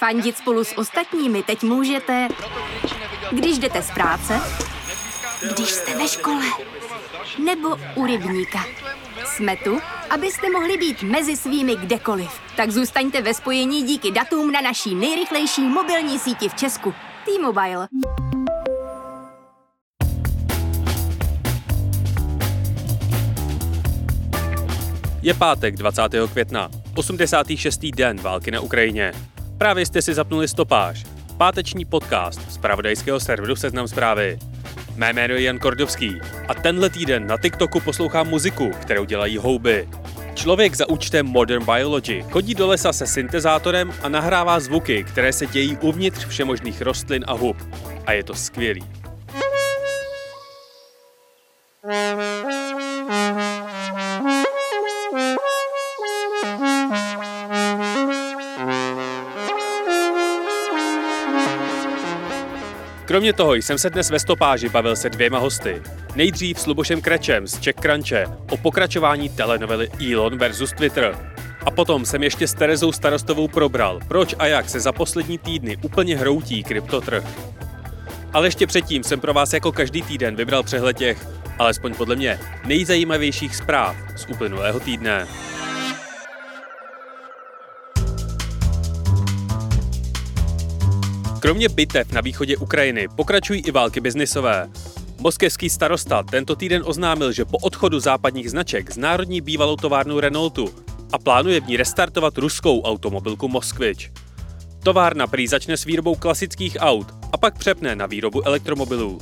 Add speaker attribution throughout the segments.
Speaker 1: Fandit spolu s ostatními teď můžete, když jdete z práce, když jste ve škole, nebo u rybníka. Jsme tu, abyste mohli být mezi svými kdekoliv. Tak zůstaňte ve spojení díky datům na naší nejrychlejší mobilní síti v Česku. T-Mobile.
Speaker 2: Je pátek 20. května, 86. den války na Ukrajině. Právě jste si zapnuli stopáž, páteční podcast z pravodajského serveru Seznam zprávy. Mé jméno je Jan Kordovský a tenhle týden na TikToku poslouchám muziku, kterou dělají houby. Člověk za účtem Modern Biology chodí do lesa se syntezátorem a nahrává zvuky, které se dějí uvnitř všemožných rostlin a hub. A je to skvělý. Kromě toho jsem se dnes ve stopáži bavil se dvěma hosty. Nejdřív s Lubošem Krečem z Czech Crunche o pokračování telenovely Elon versus Twitter. A potom jsem ještě s Terezou Starostovou probral, proč a jak se za poslední týdny úplně hroutí kryptotrh. Ale ještě předtím jsem pro vás jako každý týden vybral přehled těch, alespoň podle mě, nejzajímavějších zpráv z uplynulého týdne. Kromě bitev na východě Ukrajiny pokračují i války biznisové. Moskevský starosta tento týden oznámil, že po odchodu západních značek z národní bývalou továrnu Renaultu a plánuje v ní restartovat ruskou automobilku Moskvič. Továrna prý začne s výrobou klasických aut a pak přepne na výrobu elektromobilů.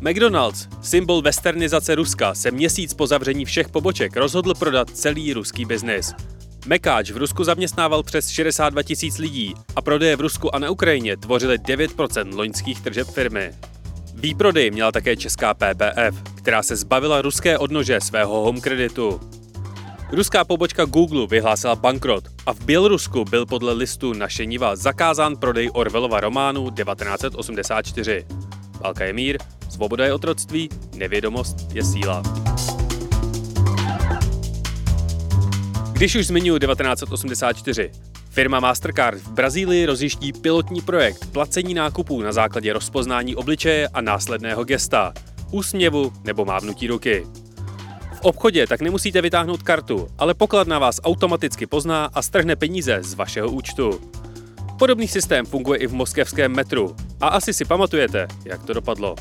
Speaker 2: McDonald's, symbol westernizace Ruska, se měsíc po zavření všech poboček rozhodl prodat celý ruský biznis. Mekáč v Rusku zaměstnával přes 62 tisíc lidí a prodeje v Rusku a na Ukrajině tvořily 9% loňských tržeb firmy. Výprodej měla také česká PPF, která se zbavila ruské odnože svého home kreditu. Ruská pobočka Google vyhlásila bankrot a v Bělorusku byl podle listu Naše Niva zakázán prodej Orwellova románu 1984. Válka je mír, svoboda je otroctví, nevědomost je síla. Když už zmiňuji 1984, firma Mastercard v Brazílii rozjiští pilotní projekt placení nákupů na základě rozpoznání obličeje a následného gesta, úsměvu nebo mávnutí ruky. V obchodě tak nemusíte vytáhnout kartu, ale pokladna vás automaticky pozná a strhne peníze z vašeho účtu. Podobný systém funguje i v moskevském metru a asi si pamatujete, jak to dopadlo.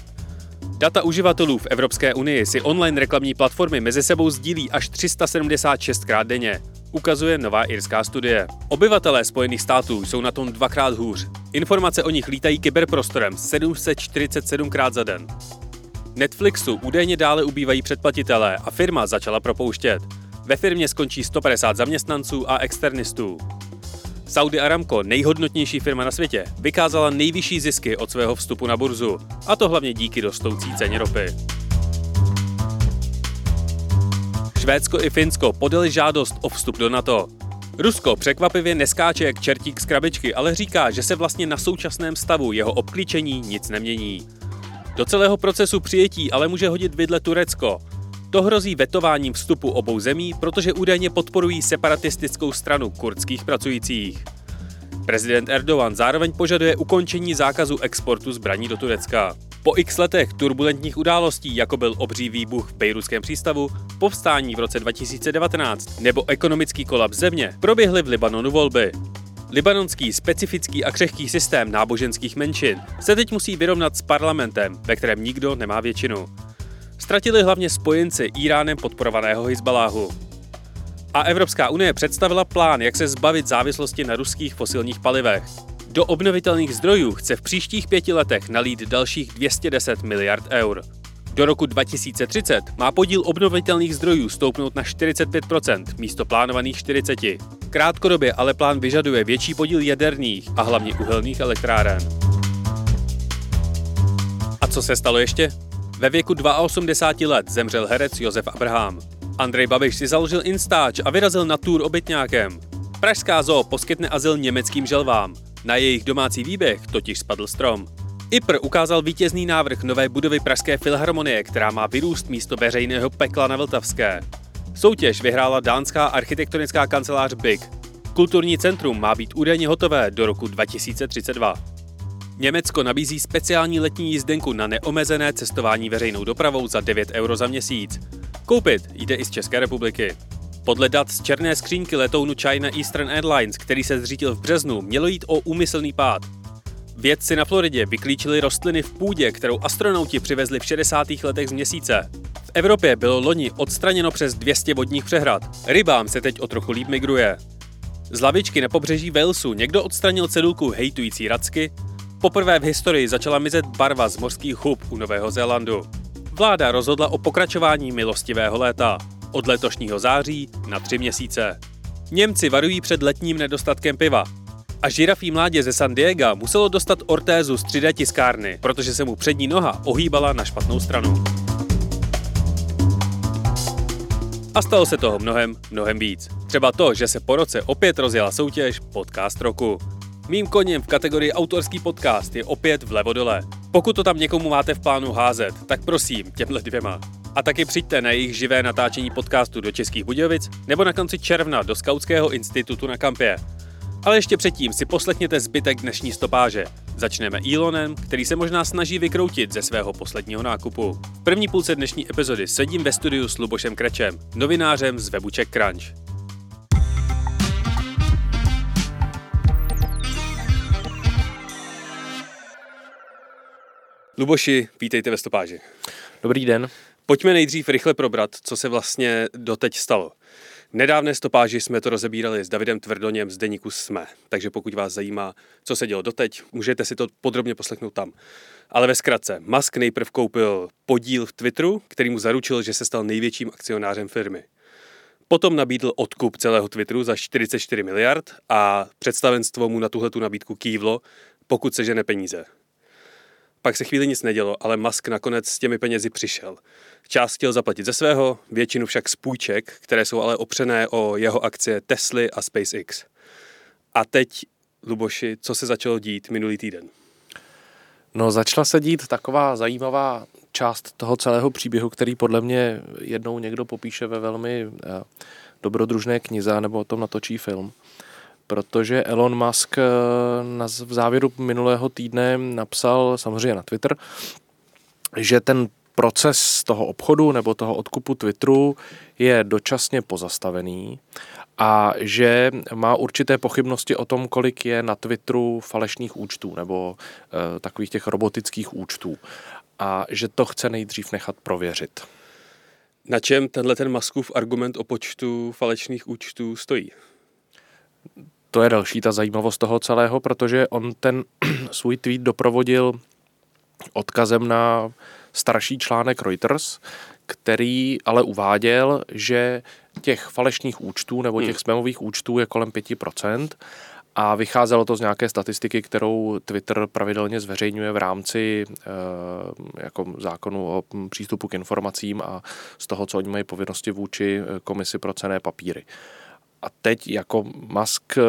Speaker 2: Data uživatelů v Evropské unii si online reklamní platformy mezi sebou sdílí až 376 krát denně, ukazuje nová irská studie. Obyvatelé Spojených států jsou na tom dvakrát hůř. Informace o nich lítají kyberprostorem 747 krát za den. Netflixu údajně dále ubývají předplatitelé a firma začala propouštět. Ve firmě skončí 150 zaměstnanců a externistů. Saudi Aramco, nejhodnotnější firma na světě, vykázala nejvyšší zisky od svého vstupu na burzu, a to hlavně díky rostoucí ceně ropy. Švédsko i Finsko podali žádost o vstup do NATO. Rusko překvapivě neskáče jak čertík z krabičky, ale říká, že se vlastně na současném stavu jeho obklíčení nic nemění. Do celého procesu přijetí ale může hodit vidle Turecko. To hrozí vetováním vstupu obou zemí, protože údajně podporují separatistickou stranu kurdských pracujících. Prezident Erdogan zároveň požaduje ukončení zákazu exportu zbraní do Turecka. Po x letech turbulentních událostí, jako byl obří výbuch v Bejruském přístavu, povstání v roce 2019 nebo ekonomický kolaps země, proběhly v Libanonu volby. Libanonský specifický a křehký systém náboženských menšin se teď musí vyrovnat s parlamentem, ve kterém nikdo nemá většinu. Ztratili hlavně spojenci Iránem podporovaného Hezbaláhu. A Evropská unie představila plán, jak se zbavit závislosti na ruských fosilních palivech. Do obnovitelných zdrojů chce v příštích pěti letech nalít dalších 210 miliard eur. Do roku 2030 má podíl obnovitelných zdrojů stoupnout na 45% místo plánovaných 40%. Krátkodobě ale plán vyžaduje větší podíl jaderných a hlavně uhelných elektráren. A co se stalo ještě? Ve věku 82 let zemřel herec Josef Abraham. Andrej Babiš si založil Instač a vyrazil na tour obytňákem. Pražská zoo poskytne azyl německým želvám. Na jejich domácí výběh totiž spadl strom. IPR ukázal vítězný návrh nové budovy Pražské filharmonie, která má vyrůst místo veřejného pekla na Vltavské. Soutěž vyhrála dánská architektonická kancelář BIG. Kulturní centrum má být údajně hotové do roku 2032. Německo nabízí speciální letní jízdenku na neomezené cestování veřejnou dopravou za 9 euro za měsíc. Koupit jde i z České republiky. Podle dat z černé skřínky letounu China Eastern Airlines, který se zřítil v březnu, mělo jít o úmyslný pád. Vědci na Floridě vyklíčili rostliny v půdě, kterou astronauti přivezli v 60. letech z měsíce. V Evropě bylo loni odstraněno přes 200 vodních přehrad. Rybám se teď o trochu líp migruje. Z lavičky na pobřeží Walesu někdo odstranil cedulku hejtující racky. Poprvé v historii začala mizet barva z mořských hub u Nového Zélandu. Vláda rozhodla o pokračování milostivého léta od letošního září na tři měsíce. Němci varují před letním nedostatkem piva. A žirafí mládě ze San Diego muselo dostat ortézu z 3D tiskárny, protože se mu přední noha ohýbala na špatnou stranu. A stalo se toho mnohem, mnohem víc. Třeba to, že se po roce opět rozjela soutěž Podcast roku. Mým koněm v kategorii autorský podcast je opět vlevo dole. Pokud to tam někomu máte v plánu házet, tak prosím, těmhle dvěma. A taky přijďte na jejich živé natáčení podcastu do Českých Budějovic nebo na konci června do Skautského institutu na kampě. Ale ještě předtím si poslechněte zbytek dnešní stopáže. Začneme Elonem, který se možná snaží vykroutit ze svého posledního nákupu. V první půlce dnešní epizody sedím ve studiu s Lubošem Krečem, novinářem z webu Czech Crunch. Luboši, vítejte ve stopáži.
Speaker 3: Dobrý den.
Speaker 2: Pojďme nejdřív rychle probrat, co se vlastně doteď stalo. V nedávné stopáži jsme to rozebírali s Davidem Tvrdoněm z Deníku Jsme, takže pokud vás zajímá, co se dělo doteď, můžete si to podrobně poslechnout tam. Ale ve zkratce, Musk nejprv koupil podíl v Twitteru, který mu zaručil, že se stal největším akcionářem firmy. Potom nabídl odkup celého Twitteru za 44 miliard a představenstvo mu na tuhle tu nabídku kývlo, pokud se žene peníze. Pak se chvíli nic nedělo, ale Musk nakonec s těmi penězi přišel. Část chtěl zaplatit ze svého, většinu však z půjček, které jsou ale opřené o jeho akcie Tesly a SpaceX. A teď, Luboši, co se začalo dít minulý týden?
Speaker 3: No, začala se dít taková zajímavá část toho celého příběhu, který podle mě jednou někdo popíše ve velmi eh, dobrodružné knize, nebo o tom natočí film protože Elon Musk eh, v závěru minulého týdne napsal samozřejmě na Twitter, že ten proces toho obchodu nebo toho odkupu Twitteru je dočasně pozastavený a že má určité pochybnosti o tom, kolik je na Twitteru falešných účtů nebo e, takových těch robotických účtů a že to chce nejdřív nechat prověřit.
Speaker 2: Na čem tenhle ten Muskův argument o počtu falešných účtů stojí?
Speaker 3: To je další ta zajímavost toho celého, protože on ten svůj tweet doprovodil odkazem na starší článek Reuters, který ale uváděl, že těch falešných účtů nebo těch hmm. smemových účtů je kolem 5% a vycházelo to z nějaké statistiky, kterou Twitter pravidelně zveřejňuje v rámci e, jako zákonu o přístupu k informacím a z toho, co oni mají povinnosti vůči eh, komisi pro cené papíry. A teď jako Musk eh,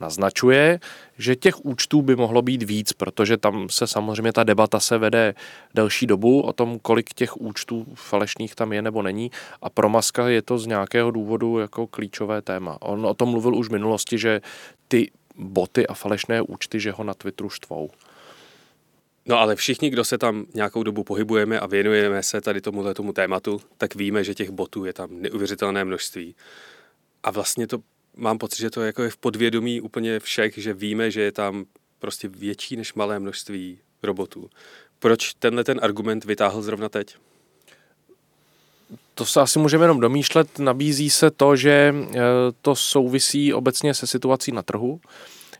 Speaker 3: naznačuje, že těch účtů by mohlo být víc, protože tam se samozřejmě ta debata se vede delší dobu o tom, kolik těch účtů falešných tam je nebo není a pro Maska je to z nějakého důvodu jako klíčové téma. On o tom mluvil už v minulosti, že ty boty a falešné účty, že ho na Twitteru štvou.
Speaker 2: No ale všichni, kdo se tam nějakou dobu pohybujeme a věnujeme se tady tomuhle tomu tématu, tak víme, že těch botů je tam neuvěřitelné množství. A vlastně to mám pocit, že to jako je v podvědomí úplně všech, že víme, že je tam prostě větší než malé množství robotů. Proč tenhle ten argument vytáhl zrovna teď?
Speaker 3: To se asi můžeme jenom domýšlet. Nabízí se to, že eh, to souvisí obecně se situací na trhu,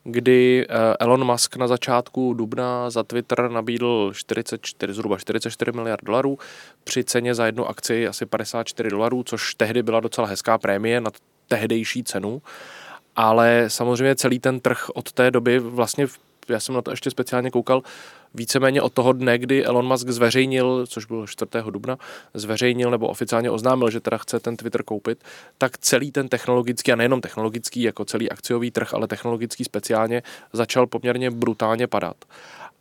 Speaker 3: kdy eh, Elon Musk na začátku dubna za Twitter nabídl 44, zhruba 44 miliard dolarů při ceně za jednu akci asi 54 dolarů, což tehdy byla docela hezká prémie nad tehdejší cenu, ale samozřejmě celý ten trh od té doby vlastně já jsem na to ještě speciálně koukal, víceméně od toho dne, kdy Elon Musk zveřejnil, což bylo 4. dubna, zveřejnil nebo oficiálně oznámil, že teda chce ten Twitter koupit, tak celý ten technologický, a nejenom technologický, jako celý akciový trh, ale technologický speciálně, začal poměrně brutálně padat.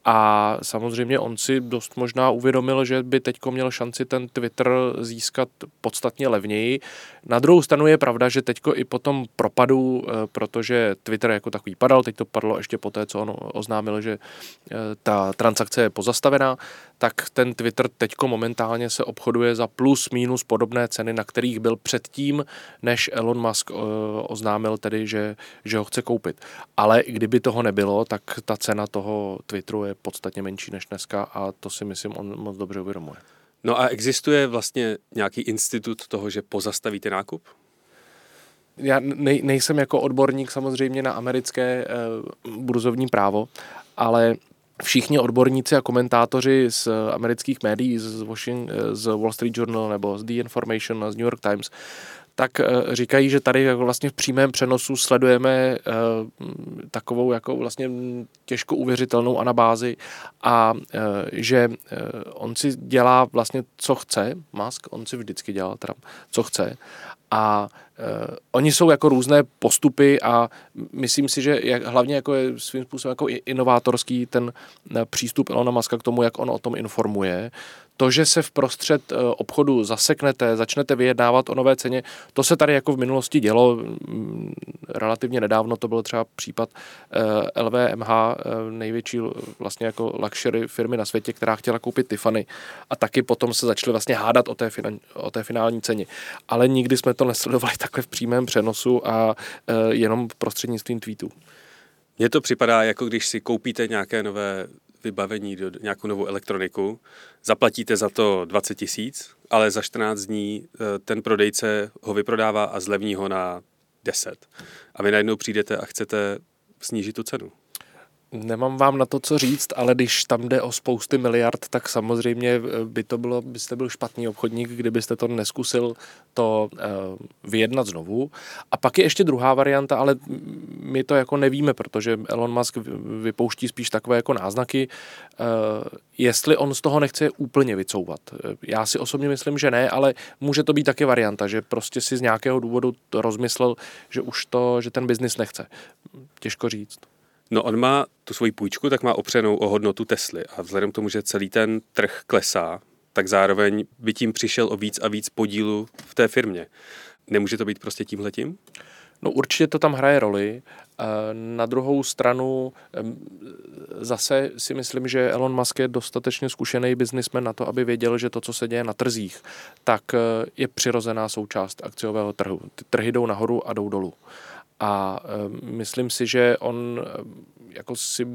Speaker 3: A samozřejmě on si dost možná uvědomil, že by teď měl šanci ten Twitter získat podstatně levněji. Na druhou stranu je pravda, že teď i po tom propadu, eh, protože Twitter jako takový padal, teď to padlo ještě po té, co on oznámil, že eh, ta transakce je pozastavená, tak ten Twitter teď momentálně se obchoduje za plus minus podobné ceny, na kterých byl předtím, než Elon Musk eh, oznámil tedy, že, že ho chce koupit. Ale kdyby toho nebylo, tak ta cena toho Twitteru je podstatně menší než dneska a to si myslím, on moc dobře uvědomuje.
Speaker 2: No a existuje vlastně nějaký institut toho, že pozastavíte nákup?
Speaker 3: Já nej, nejsem jako odborník samozřejmě na americké uh, burzovní právo, ale všichni odborníci a komentátoři z amerických médií, z, Washington, z Wall Street Journal nebo z The Information z New York Times, tak eh, říkají, že tady jako vlastně v přímém přenosu sledujeme eh, takovou jako vlastně těžko uvěřitelnou anabázi a eh, že on si dělá vlastně co chce, Musk, on si vždycky dělal teda co chce a uh, oni jsou jako různé postupy a myslím si, že jak, hlavně jako je svým způsobem jako inovátorský ten přístup Elona Muska k tomu, jak on o tom informuje, to, že se v prostřed eh, obchodu zaseknete, začnete vyjednávat o nové ceně, to se tady jako v minulosti dělo mm, relativně nedávno, to byl třeba případ LVMH, eh, eh, největší vlastně jako luxury firmy na světě, která chtěla koupit Tiffany a taky potom se začali vlastně hádat o té, finan, o té finální ceně. Ale nikdy jsme to nesledovali takhle v přímém přenosu a jenom prostřednictvím tweetů.
Speaker 2: Mně to připadá, jako když si koupíte nějaké nové vybavení, do nějakou novou elektroniku, zaplatíte za to 20 tisíc, ale za 14 dní eh, ten prodejce ho vyprodává a zlevní ho na 10. A vy najednou přijdete a chcete snížit tu cenu.
Speaker 3: Nemám vám na to co říct, ale když tam jde o spousty miliard, tak samozřejmě eh, by to bylo, byste byl špatný obchodník, kdybyste to neskusil to uh, vyjednat znovu. A pak je ještě druhá varianta, ale my to jako nevíme, protože Elon Musk vypouští spíš takové jako náznaky, uh, jestli on z toho nechce úplně vycouvat. Já si osobně myslím, že ne, ale může to být taky varianta, že prostě si z nějakého důvodu rozmyslel, že už to, že ten biznis nechce. Těžko říct.
Speaker 2: No on má tu svoji půjčku, tak má opřenou o hodnotu Tesly a vzhledem k tomu, že celý ten trh klesá, tak zároveň by tím přišel o víc a víc podílu v té firmě. Nemůže to být prostě tímhletím?
Speaker 3: No určitě to tam hraje roli. Na druhou stranu zase si myslím, že Elon Musk je dostatečně zkušený biznismen na to, aby věděl, že to, co se děje na trzích, tak e, je přirozená součást akciového trhu. Ty trhy jdou nahoru a jdou dolů. A myslím si, že on jako si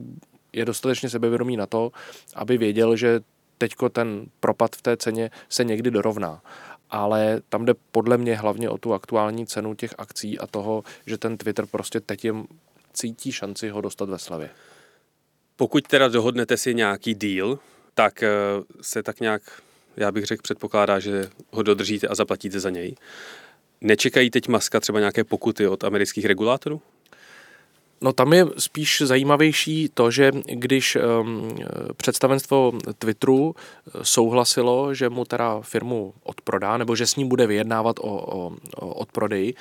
Speaker 3: je dostatečně sebevědomý na to, aby věděl, že teďko ten propad v té ceně se někdy dorovná. Ale tam jde podle mě hlavně o tu aktuální cenu těch akcí a toho, že ten Twitter prostě teď jim cítí šanci ho dostat ve slavě.
Speaker 2: Pokud teda dohodnete si nějaký deal, tak eh, se tak nějak, já bych řekl, předpokládá, že ho dodržíte a zaplatíte za něj. Nečekají teď Maska třeba nějaké pokuty od amerických regulátorů?
Speaker 3: No tam je spíš zajímavější to, že když um, představenstvo Twitteru souhlasilo, že mu teda firmu odprodá, nebo že s ním bude vyjednávat o, o, o odprodeji,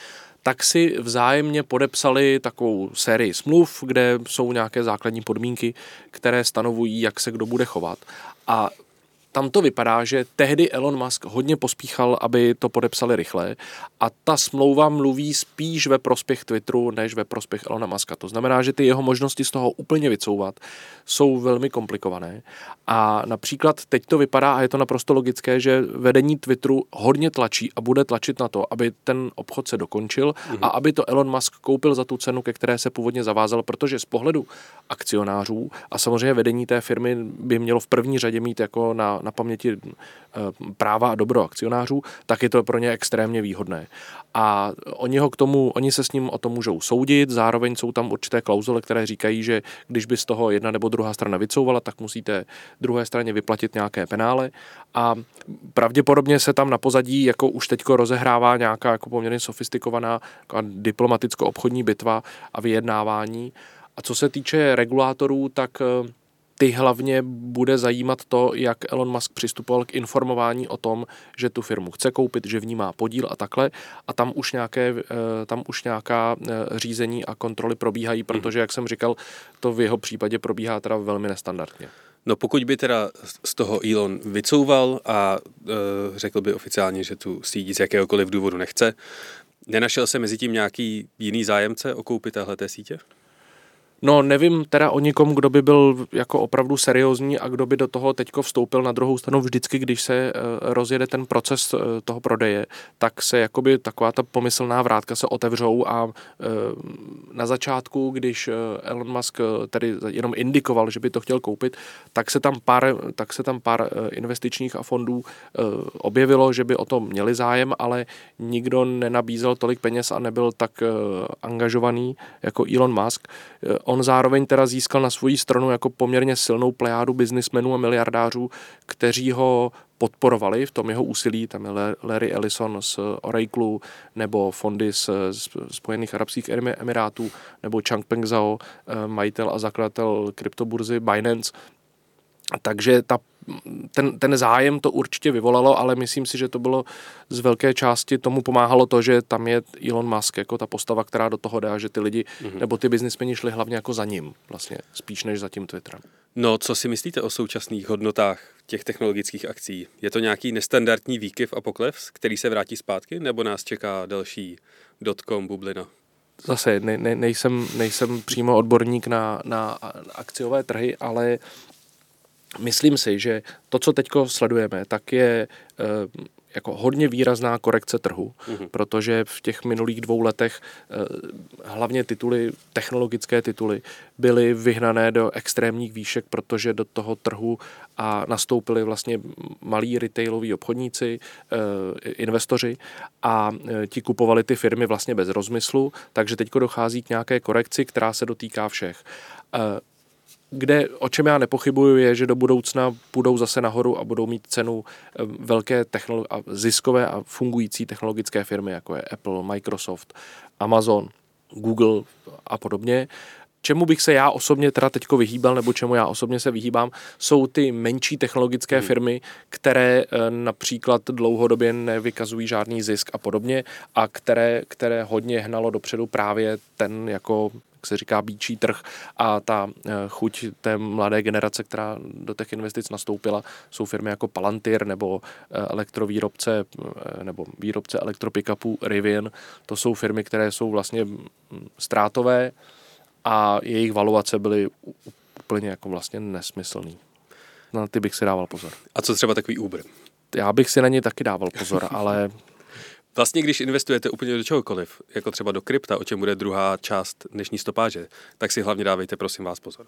Speaker 3: tak si vzájemně podepsali takovou sérii smluv, kde jsou nějaké základní podmínky, které stanovují, jak se kdo bude chovat. A tam to vypadá, že tehdy Elon Musk hodně pospíchal, aby to podepsali rychle a ta smlouva mluví spíš ve prospěch Twitteru, než ve prospěch Elona Muska. To znamená, že ty jeho možnosti z toho úplně vycouvat jsou velmi komplikované a například teď to vypadá, a je to naprosto logické, že vedení Twitteru hodně tlačí a bude tlačit na to, aby ten obchod se dokončil mm-hmm. a aby to Elon Musk koupil za tu cenu, ke které se původně zavázal, protože z pohledu akcionářů a samozřejmě vedení té firmy by mělo v první řadě mít jako na, na paměti eh, práva a dobro akcionářů, tak je to pro ně extrémně výhodné. A oni, ho k tomu, oni se s ním o tom můžou soudit, zároveň jsou tam určité klauzule, které říkají, že když by z toho jedna nebo druhá strana vycouvala, tak musíte druhé straně vyplatit nějaké penále a pravděpodobně se tam na pozadí jako už teďko rozehrává nějaká jako poměrně sofistikovaná diplomaticko-obchodní bitva a vyjednávání. A co se týče regulátorů, tak eh, ty hlavně bude zajímat to, jak Elon Musk přistupoval k informování o tom, že tu firmu chce koupit, že v ní má podíl a takhle. A tam už, nějaké, eh, tam už nějaká eh, řízení a kontroly probíhají, mhm. protože, jak jsem říkal, to v jeho případě probíhá teda velmi nestandardně.
Speaker 2: No pokud by teda z toho Elon vycouval a e, řekl by oficiálně, že tu síť z jakéhokoliv důvodu nechce, nenašel se mezi tím nějaký jiný zájemce o koupi téhle sítě?
Speaker 3: No nevím teda o nikom, kdo by byl jako opravdu seriózní a kdo by do toho teďko vstoupil. Na druhou stranu vždycky, když se eh, rozjede ten proces eh, toho prodeje, tak se jakoby taková ta pomyslná vrátka se otevřou a eh, na začátku, když Elon Musk tedy jenom indikoval, že by to chtěl koupit, tak se tam pár, tak se tam pár investičních a fondů objevilo, že by o to měli zájem, ale nikdo nenabízel tolik peněz a nebyl tak angažovaný jako Elon Musk zároveň teda získal na svoji stranu jako poměrně silnou plejádu biznismenů a miliardářů, kteří ho podporovali v tom jeho úsilí, tam je Larry Ellison z Oracle, nebo fondy z, Spojených Arabských Emirátů, nebo Changpeng Zhao, eh, majitel a zakladatel kryptoburzy Binance. Takže ta ten, ten zájem to určitě vyvolalo, ale myslím si, že to bylo z velké části tomu pomáhalo to, že tam je Elon Musk jako ta postava, která do toho dá, že ty lidi mm-hmm. nebo ty biznismeni šli hlavně jako za ním, vlastně spíš než za tím Twitterem.
Speaker 2: No, co si myslíte o současných hodnotách těch technologických akcí? Je to nějaký nestandardní výkyv a pokles, který se vrátí zpátky, nebo nás čeká další dotcom bublina?
Speaker 3: Zase ne, ne, nejsem, nejsem přímo odborník na, na akciové trhy, ale myslím si, že to, co teď sledujeme, tak je eh, jako hodně výrazná korekce trhu, mm-hmm. protože v těch minulých dvou letech eh, hlavně tituly, technologické tituly, byly vyhnané do extrémních výšek, protože do toho trhu a nastoupili vlastně malí retailoví obchodníci, eh, investoři a ti kupovali ty firmy vlastně bez rozmyslu, takže teď dochází k nějaké korekci, která se dotýká všech kde, o čem já nepochybuju, je, že do budoucna budou zase nahoru a budou mít cenu eh, velké technolo- a ziskové a fungující technologické firmy, jako je Apple, Microsoft, Amazon, Google a podobně. Čemu bych se já osobně teda teďko vyhýbal, nebo čemu já osobně se vyhýbám, jsou ty menší technologické hmm. firmy, které eh, například dlouhodobě nevykazují žádný zisk a podobně a které, které hodně hnalo dopředu právě ten jako jak se říká, bíčí trh a ta eh, chuť té mladé generace, která do těch investic nastoupila, jsou firmy jako Palantir nebo eh, elektrovýrobce eh, nebo výrobce elektropikapů Rivian. To jsou firmy, které jsou vlastně mm, ztrátové a jejich valuace byly úplně jako vlastně nesmyslný. Na ty bych si dával pozor.
Speaker 2: A co třeba takový Uber?
Speaker 3: Já bych si na ně taky dával pozor, ale
Speaker 2: Vlastně, když investujete úplně do čehokoliv, jako třeba do krypta, o čem bude druhá část dnešní stopáže, tak si hlavně dávejte, prosím vás, pozor.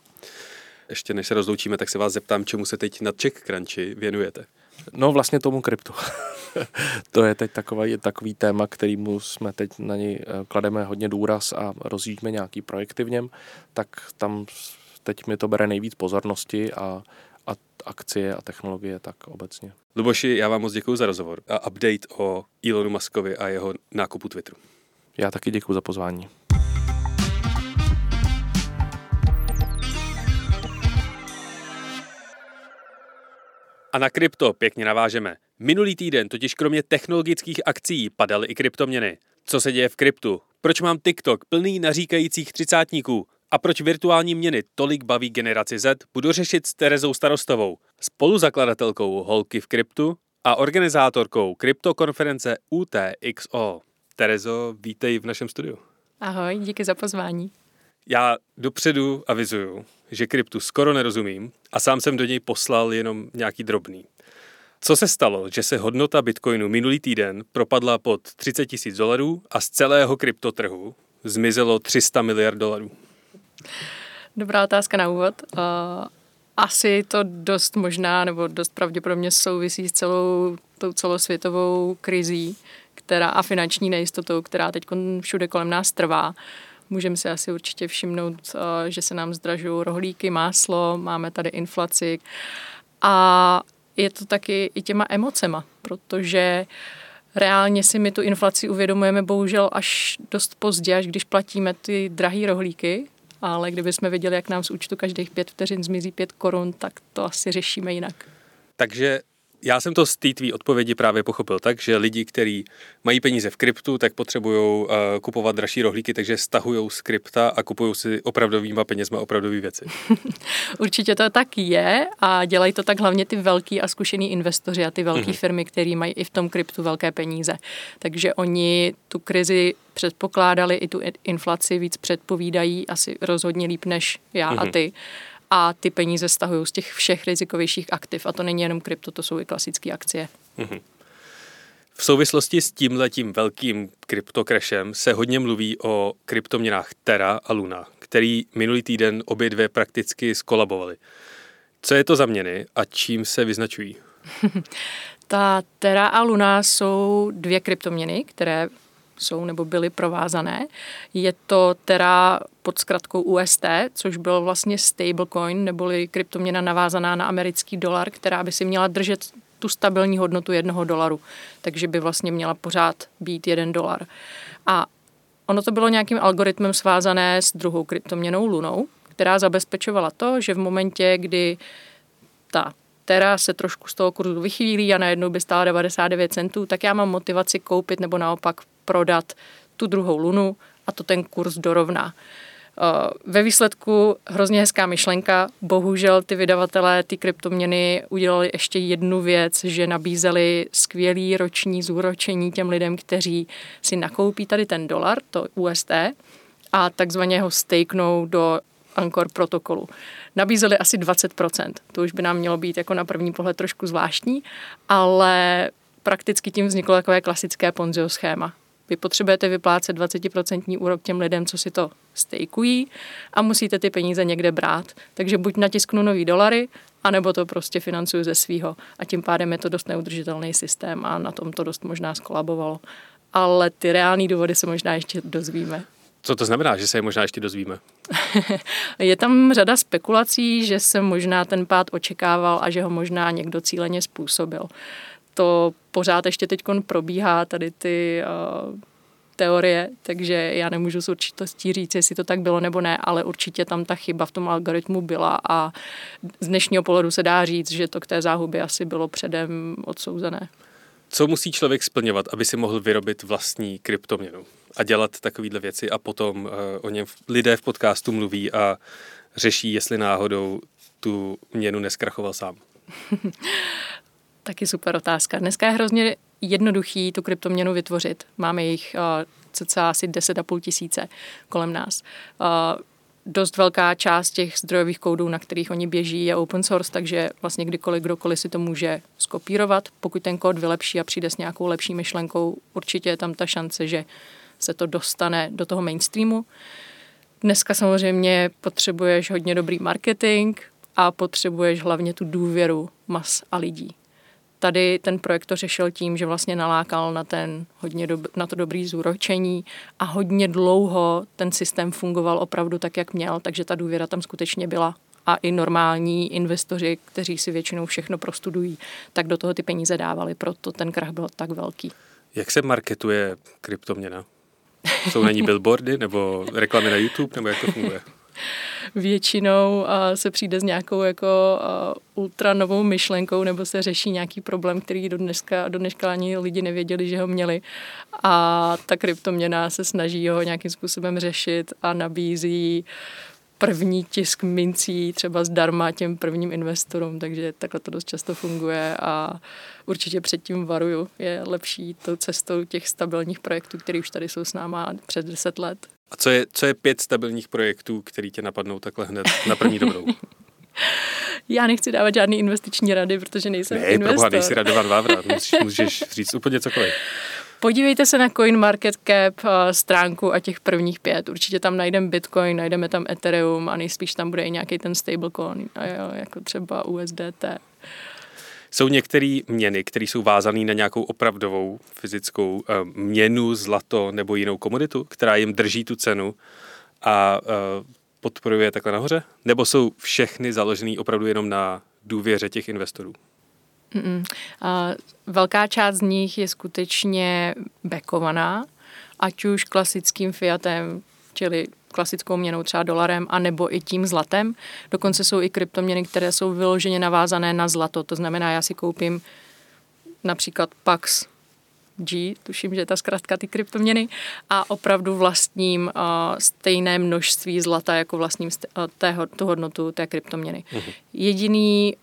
Speaker 2: Ještě než se rozloučíme, tak se vás zeptám, čemu se teď na Crunchi věnujete.
Speaker 3: No vlastně tomu kryptu. to je teď takový, takový téma, kterýmu jsme teď na něj eh, klademe hodně důraz a rozjíždíme nějaký projekty v něm, tak tam teď mi to bere nejvíc pozornosti a a akcie a technologie tak obecně.
Speaker 2: Luboši, já vám moc děkuji za rozhovor a update o Elonu Muskovi a jeho nákupu Twitteru.
Speaker 3: Já taky děkuji za pozvání.
Speaker 2: A na krypto pěkně navážeme. Minulý týden totiž kromě technologických akcí padaly i kryptoměny. Co se děje v kryptu? Proč mám TikTok plný naříkajících třicátníků? A proč virtuální měny tolik baví generaci Z, budu řešit s Terezou Starostovou, spoluzakladatelkou Holky v kryptu a organizátorkou kryptokonference UTXO. Terezo, vítej v našem studiu.
Speaker 4: Ahoj, díky za pozvání.
Speaker 2: Já dopředu avizuju, že kryptu skoro nerozumím a sám jsem do něj poslal jenom nějaký drobný. Co se stalo, že se hodnota bitcoinu minulý týden propadla pod 30 tisíc dolarů a z celého kryptotrhu zmizelo 300 miliard dolarů?
Speaker 4: Dobrá otázka na úvod. Asi to dost možná, nebo dost pravděpodobně souvisí s celou tou celosvětovou krizí, která a finanční nejistotou, která teď všude kolem nás trvá. Můžeme si asi určitě všimnout, že se nám zdražují rohlíky, máslo, máme tady inflaci a je to taky i těma emocema, protože reálně si my tu inflaci uvědomujeme bohužel až dost pozdě, až když platíme ty drahé rohlíky, ale kdyby jsme viděli, jak nám z účtu každých pět vteřin zmizí pět korun, tak to asi řešíme jinak.
Speaker 2: Takže já jsem to z té tvý odpovědi právě pochopil tak, že lidi, kteří mají peníze v kryptu, tak potřebují uh, kupovat dražší rohlíky, takže stahují z krypta a kupují si opravdovýma penězma opravdové věci.
Speaker 4: Určitě to tak je a dělají to tak hlavně ty velký a zkušený investoři a ty velké mm-hmm. firmy, které mají i v tom kryptu velké peníze. Takže oni tu krizi předpokládali, i tu inflaci víc předpovídají asi rozhodně líp než já mm-hmm. a mhm. ty a ty peníze stahují z těch všech rizikovějších aktiv. A to není jenom krypto, to jsou i klasické akcie. Mm-hmm.
Speaker 2: V souvislosti s tímhletím velkým kryptokrašem se hodně mluví o kryptoměnách Terra a Luna, který minulý týden obě dvě prakticky skolabovaly. Co je to za měny a čím se vyznačují?
Speaker 4: Ta Terra a Luna jsou dvě kryptoměny, které jsou nebo byly provázané. Je to teda pod zkratkou UST, což byl vlastně stablecoin, neboli kryptoměna navázaná na americký dolar, která by si měla držet tu stabilní hodnotu jednoho dolaru. Takže by vlastně měla pořád být jeden dolar. A ono to bylo nějakým algoritmem svázané s druhou kryptoměnou Lunou, která zabezpečovala to, že v momentě, kdy ta Tera se trošku z toho kurzu vychýlí a najednou by stála 99 centů, tak já mám motivaci koupit nebo naopak prodat tu druhou lunu a to ten kurz dorovná. Eh, ve výsledku hrozně hezká myšlenka. Bohužel ty vydavatelé ty kryptoměny udělali ještě jednu věc, že nabízeli skvělý roční zúročení těm lidem, kteří si nakoupí tady ten dolar, to USD, a takzvaně ho staknou do Anchor protokolu. Nabízeli asi 20%. To už by nám mělo být jako na první pohled trošku zvláštní, ale prakticky tím vzniklo takové klasické Ponzio schéma. Vy potřebujete vyplácet 20% úrok těm lidem, co si to stejkují a musíte ty peníze někde brát. Takže buď natisknu nový dolary, anebo to prostě financuju ze svýho. A tím pádem je to dost neudržitelný systém a na tom to dost možná skolabovalo. Ale ty reální důvody se možná ještě dozvíme.
Speaker 2: Co to znamená, že se je možná ještě dozvíme?
Speaker 4: je tam řada spekulací, že se možná ten pád očekával a že ho možná někdo cíleně způsobil to pořád ještě teď probíhá, tady ty uh, teorie, takže já nemůžu s určitostí říct, jestli to tak bylo nebo ne, ale určitě tam ta chyba v tom algoritmu byla a z dnešního pohledu se dá říct, že to k té záhubě asi bylo předem odsouzené.
Speaker 2: Co musí člověk splňovat, aby si mohl vyrobit vlastní kryptoměnu a dělat takovéhle věci a potom uh, o něm lidé v podcastu mluví a řeší, jestli náhodou tu měnu neskrachoval sám?
Speaker 4: Taky super otázka. Dneska je hrozně jednoduchý tu kryptoměnu vytvořit. Máme jich uh, cca asi 10,5 tisíce kolem nás. Uh, dost velká část těch zdrojových kódů, na kterých oni běží, je open source, takže vlastně kdykoliv, kdokoliv si to může skopírovat. Pokud ten kód vylepší a přijde s nějakou lepší myšlenkou, určitě je tam ta šance, že se to dostane do toho mainstreamu. Dneska samozřejmě potřebuješ hodně dobrý marketing a potřebuješ hlavně tu důvěru mas a lidí tady ten projekt to řešil tím, že vlastně nalákal na, ten hodně dob- na to dobrý zúročení a hodně dlouho ten systém fungoval opravdu tak, jak měl, takže ta důvěra tam skutečně byla a i normální investoři, kteří si většinou všechno prostudují, tak do toho ty peníze dávali, proto ten krach byl tak velký.
Speaker 2: Jak se marketuje kryptoměna? Jsou na ní billboardy nebo reklamy na YouTube, nebo jak to funguje?
Speaker 4: většinou se přijde s nějakou jako ultra novou myšlenkou nebo se řeší nějaký problém, který do dneska, do dneška ani lidi nevěděli, že ho měli. A ta kryptoměna se snaží ho nějakým způsobem řešit a nabízí první tisk mincí třeba zdarma těm prvním investorům, takže takhle to dost často funguje a určitě předtím varuju. Je lepší to cestou těch stabilních projektů, které už tady jsou s náma před deset let.
Speaker 2: A co je, co je pět stabilních projektů, který tě napadnou takhle hned na první dobrou?
Speaker 4: Já nechci dávat žádný investiční rady, protože nejsem ne, investor. Ne,
Speaker 2: nejsi radovat vávrat, můžeš, můžeš říct úplně cokoliv.
Speaker 4: Podívejte se na CoinMarketCap eh, stránku a těch prvních pět. Určitě tam najdeme Bitcoin, najdeme tam Ethereum a nejspíš tam bude i nějaký ten stablecoin, jako třeba USDT.
Speaker 2: Jsou některé měny, které jsou vázané na nějakou opravdovou fyzickou uh, měnu, zlato nebo jinou komoditu, která jim drží tu cenu a uh, podporuje takhle nahoře? Nebo jsou všechny založené opravdu jenom na důvěře těch investorů?
Speaker 4: Mm-mm. Velká část z nich je skutečně backovaná, ať už klasickým fiatem, čili klasickou měnou, třeba dolarem, anebo i tím zlatem. Dokonce jsou i kryptoměny, které jsou vyloženě navázané na zlato. To znamená, já si koupím například Pax G, tuším, že je ta zkrátka ty kryptoměny, a opravdu vlastním uh, stejné množství zlata, jako vlastním uh, tého, tu hodnotu té kryptoměny. Uh-huh. Jediný,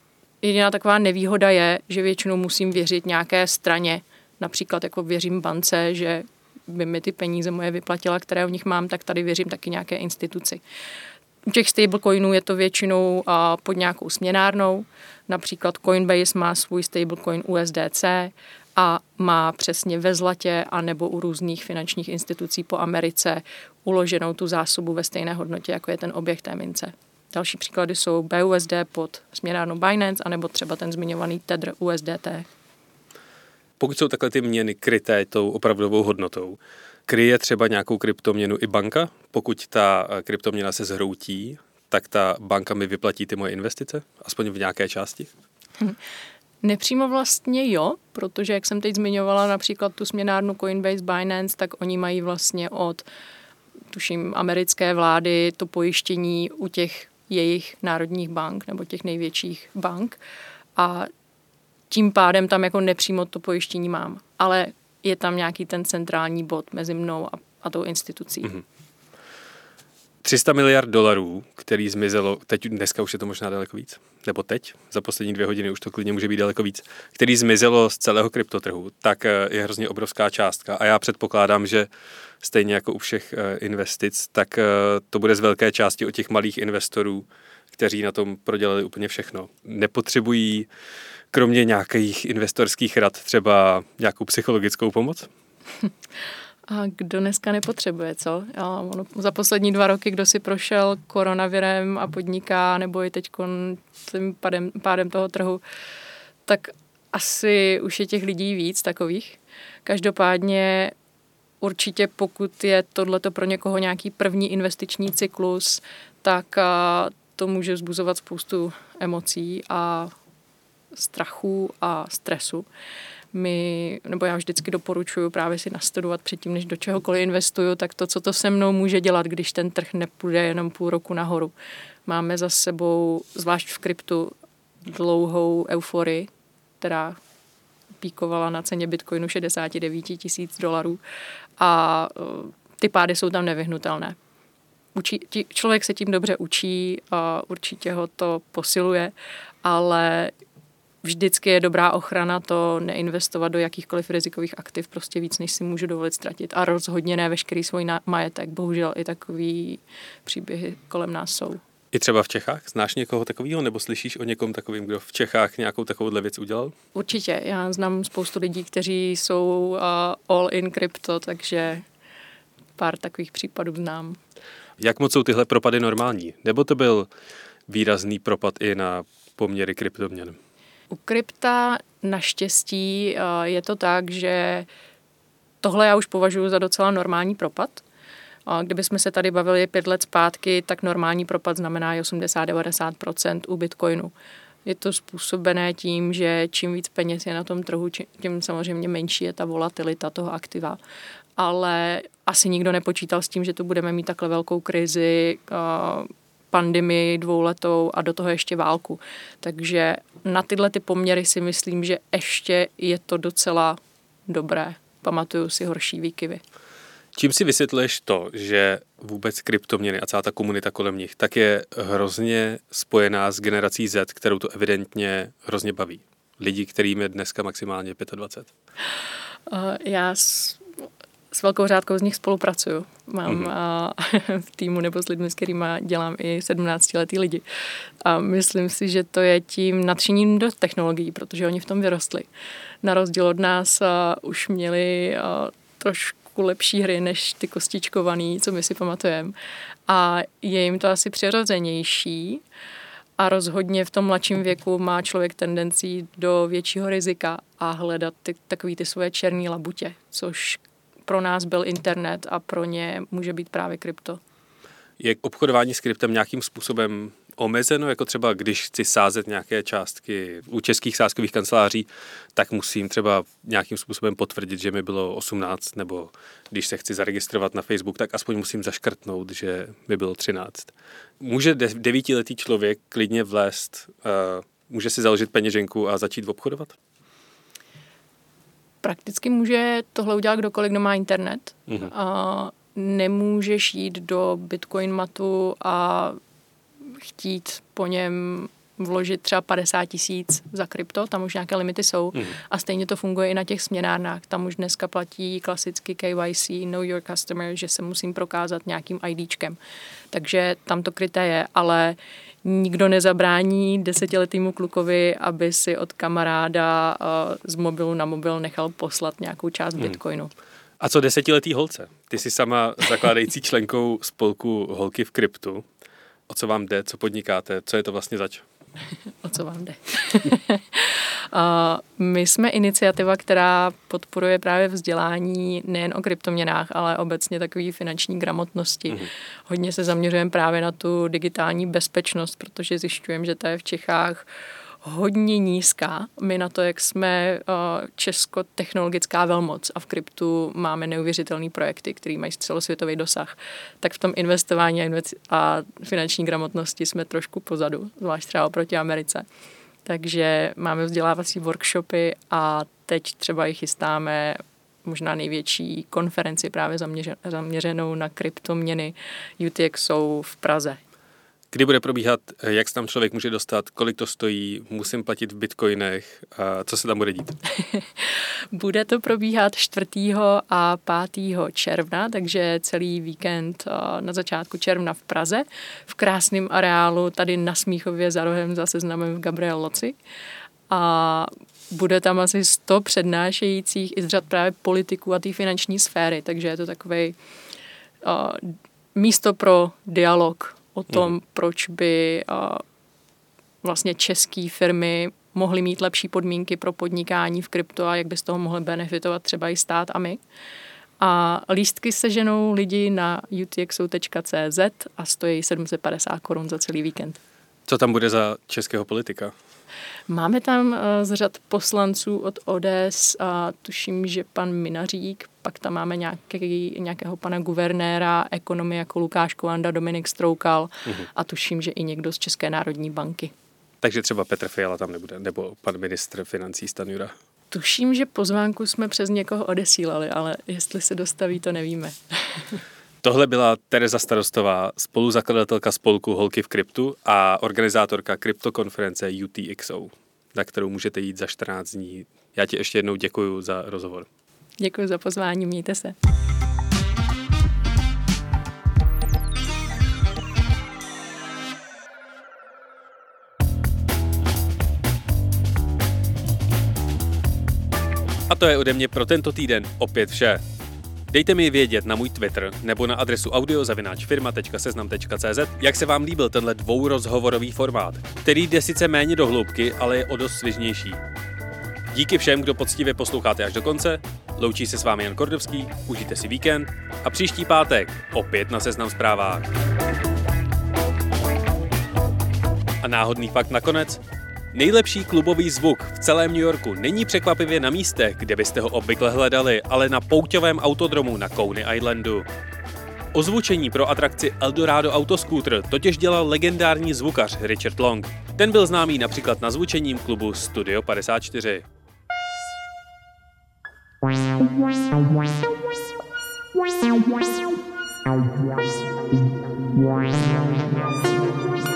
Speaker 4: jediná taková nevýhoda je, že většinou musím věřit nějaké straně, například jako věřím bance, že by mi ty peníze moje vyplatila, které v nich mám, tak tady věřím taky nějaké instituci. U těch stablecoinů je to většinou pod nějakou směnárnou. Například Coinbase má svůj stablecoin USDC a má přesně ve zlatě a nebo u různých finančních institucí po Americe uloženou tu zásobu ve stejné hodnotě, jako je ten objekt té mince. Další příklady jsou BUSD pod směnárnou Binance, anebo třeba ten zmiňovaný Tether USDT.
Speaker 2: Pokud jsou takhle ty měny kryté tou opravdovou hodnotou, kryje třeba nějakou kryptoměnu i banka? Pokud ta eh, kryptoměna se zhroutí, tak ta banka mi vyplatí ty moje investice? Aspoň v nějaké části?
Speaker 4: Hm. Nepřímo vlastně jo, protože jak jsem teď zmiňovala například tu směnárnu Coinbase, Binance, tak oni mají vlastně od, tuším, americké vlády to pojištění u těch jejich národních bank nebo těch největších bank a tím pádem tam jako nepřímo to pojištění mám. Ale je tam nějaký ten centrální bod mezi mnou a, a tou institucí. Mm-hmm.
Speaker 2: 300 miliard dolarů, který zmizelo, teď dneska už je to možná daleko víc, nebo teď, za poslední dvě hodiny už to klidně může být daleko víc, který zmizelo z celého kryptotrhu, tak eh, je hrozně obrovská částka a já předpokládám, že stejně jako u všech eh, investic, tak eh, to bude z velké části o těch malých investorů, kteří na tom prodělali úplně všechno. Nepotřebují kromě nějakých investorských rad třeba nějakou psychologickou pomoc?
Speaker 4: A kdo dneska nepotřebuje, co? A ono, za poslední dva roky, kdo si prošel koronavirem a podniká, nebo i teď tím pádem, pádem toho trhu, tak asi už je těch lidí víc takových. Každopádně určitě pokud je tohleto pro někoho nějaký první investiční cyklus, tak to může vzbuzovat spoustu emocí a strachu a stresu my, nebo já vždycky doporučuji právě si nastudovat předtím, než do čehokoliv investuju, tak to, co to se mnou může dělat, když ten trh nepůjde jenom půl roku nahoru. Máme za sebou, zvlášť v kryptu, dlouhou euforii, která píkovala na ceně Bitcoinu 69 tisíc dolarů a uh, ty pády jsou tam nevyhnutelné. Učí, tí, člověk se tím dobře učí a určitě ho to posiluje, ale vždycky je dobrá ochrana to neinvestovat do jakýchkoliv rizikových aktiv prostě víc, než si můžu dovolit ztratit. A rozhodně ne veškerý svůj majetek. Bohužel i takový příběhy kolem nás jsou.
Speaker 2: I třeba v Čechách? Znáš někoho takového nebo slyšíš o někom takovým, kdo v Čechách nějakou takovouhle věc udělal?
Speaker 4: Určitě. Já znám spoustu lidí, kteří jsou uh, all in crypto, takže pár takových případů znám.
Speaker 2: Jak moc jsou tyhle propady normální? Nebo to byl výrazný propad i na poměry kryptoměn?
Speaker 4: U krypta naštěstí eh, je to tak, že tohle já už považuji za docela normální propad. Kdybychom se tady bavili pět let zpátky, tak normální propad znamená 80-90% u Bitcoinu. Je to způsobené tím, že čím víc peněz je na tom trhu, tím samozřejmě menší je ta volatilita toho aktiva. Ale asi nikdo nepočítal s tím, že tu budeme mít takhle velkou krizi, eh, pandemii dvouletou a do toho ještě válku. Takže na tyhle ty poměry si myslím, že ještě je to docela dobré. Pamatuju si horší výkyvy.
Speaker 2: Čím si vysvětluješ to, že vůbec kryptoměny a celá ta komunita kolem nich tak je hrozně spojená s generací Z, kterou to evidentně hrozně baví? Lidi, kterým je dneska maximálně 25.
Speaker 4: Uh, já s velkou řádkou z nich spolupracuju. Mám mm-hmm. v týmu nebo s lidmi, s kterými dělám i 17-letý lidi. A myslím si, že to je tím nadšením do technologií, protože oni v tom vyrostli. Na rozdíl od nás a, už měli a, trošku lepší hry než ty kostičkovaný, co my si pamatujeme. A je jim to asi přirozenější. A rozhodně v tom mladším věku má člověk tendenci do většího rizika a hledat ty, takový ty svoje černé labutě, což pro nás byl internet a pro ně může být právě krypto.
Speaker 2: Je obchodování s kryptem nějakým způsobem omezeno, jako třeba když chci sázet nějaké částky u českých sázkových kanceláří, tak musím třeba nějakým způsobem potvrdit, že mi bylo 18, nebo když se chci zaregistrovat na Facebook, tak aspoň musím zaškrtnout, že mi bylo 13. Může devítiletý člověk klidně vlézt, uh, může si založit peněženku a začít obchodovat?
Speaker 4: Prakticky může tohle udělat kdokoliv, kdo má internet. Mm-hmm. A nemůžeš jít do Bitcoin matu a chtít po něm vložit třeba 50 tisíc za krypto, tam už nějaké limity jsou mm. a stejně to funguje i na těch směnárnách. Tam už dneska platí klasicky KYC, Know Your Customer, že se musím prokázat nějakým IDčkem. Takže tam to kryté je, ale nikdo nezabrání desetiletýmu klukovi, aby si od kamaráda uh, z mobilu na mobil nechal poslat nějakou část mm. bitcoinu.
Speaker 2: A co desetiletý holce? Ty jsi sama zakládající členkou spolku Holky v kryptu. O co vám jde, co podnikáte, co je to vlastně zač?
Speaker 4: o co vám jde? My jsme iniciativa, která podporuje právě vzdělání nejen o kryptoměnách, ale obecně takové finanční gramotnosti. Mm-hmm. Hodně se zaměřujeme právě na tu digitální bezpečnost, protože zjišťujeme, že to je v Čechách hodně nízká. My na to, jak jsme uh, česko-technologická velmoc a v kryptu máme neuvěřitelné projekty, které mají celosvětový dosah, tak v tom investování a, finanční gramotnosti jsme trošku pozadu, zvlášť třeba oproti Americe. Takže máme vzdělávací workshopy a teď třeba i chystáme možná největší konferenci právě zaměřenou na kryptoměny UTXO v Praze
Speaker 2: Kdy bude probíhat, jak se tam člověk může dostat, kolik to stojí, musím platit v bitcoinech, a co se tam bude dít?
Speaker 4: bude to probíhat 4. a 5. června, takže celý víkend na začátku června v Praze, v krásném areálu tady na Smíchově za rohem za seznamem v Gabriel Loci. A bude tam asi 100 přednášejících i z řad právě politiků a té finanční sféry, takže je to takový uh, místo pro dialog o tom, mm. proč by uh, vlastně české firmy mohly mít lepší podmínky pro podnikání v krypto a jak by z toho mohly benefitovat třeba i stát a my. A lístky se ženou lidi na utxo.cz a stojí 750 korun za celý víkend.
Speaker 2: Co tam bude za českého politika?
Speaker 4: Máme tam eh, z řad poslanců od ODS a tuším, že pan Minařík, pak tam máme nějaký, nějakého pana guvernéra ekonomie jako Lukáš Kovanda, Dominik Stroukal uh-huh. a tuším, že i někdo z České národní banky.
Speaker 2: Takže třeba Petr Fiala tam nebude, nebo pan ministr financí Stanjura.
Speaker 4: Tuším, že pozvánku jsme přes někoho odesílali, ale jestli se dostaví, to nevíme.
Speaker 2: Tohle byla Tereza Starostová, spoluzakladatelka spolku Holky v kryptu a organizátorka kryptokonference UTXO, na kterou můžete jít za 14 dní. Já ti ještě jednou děkuji za rozhovor.
Speaker 4: Děkuji za pozvání, mějte se.
Speaker 2: A to je ode mě pro tento týden opět vše. Dejte mi vědět na můj Twitter nebo na adresu audiozavináčfirma.seznam.cz, jak se vám líbil tenhle dvourozhovorový formát, který jde sice méně do hloubky, ale je o dost svěžnější. Díky všem, kdo poctivě posloucháte až do konce, loučí se s vámi Jan Kordovský, užijte si víkend a příští pátek opět na Seznam zprávách. A náhodný fakt nakonec, Nejlepší klubový zvuk v celém New Yorku není překvapivě na místech, kde byste ho obvykle hledali, ale na pouťovém autodromu na Coney Islandu. Ozvučení pro atrakci Eldorado Autoscooter totiž dělal legendární zvukař Richard Long. Ten byl známý například na zvučením klubu Studio 54. Wow.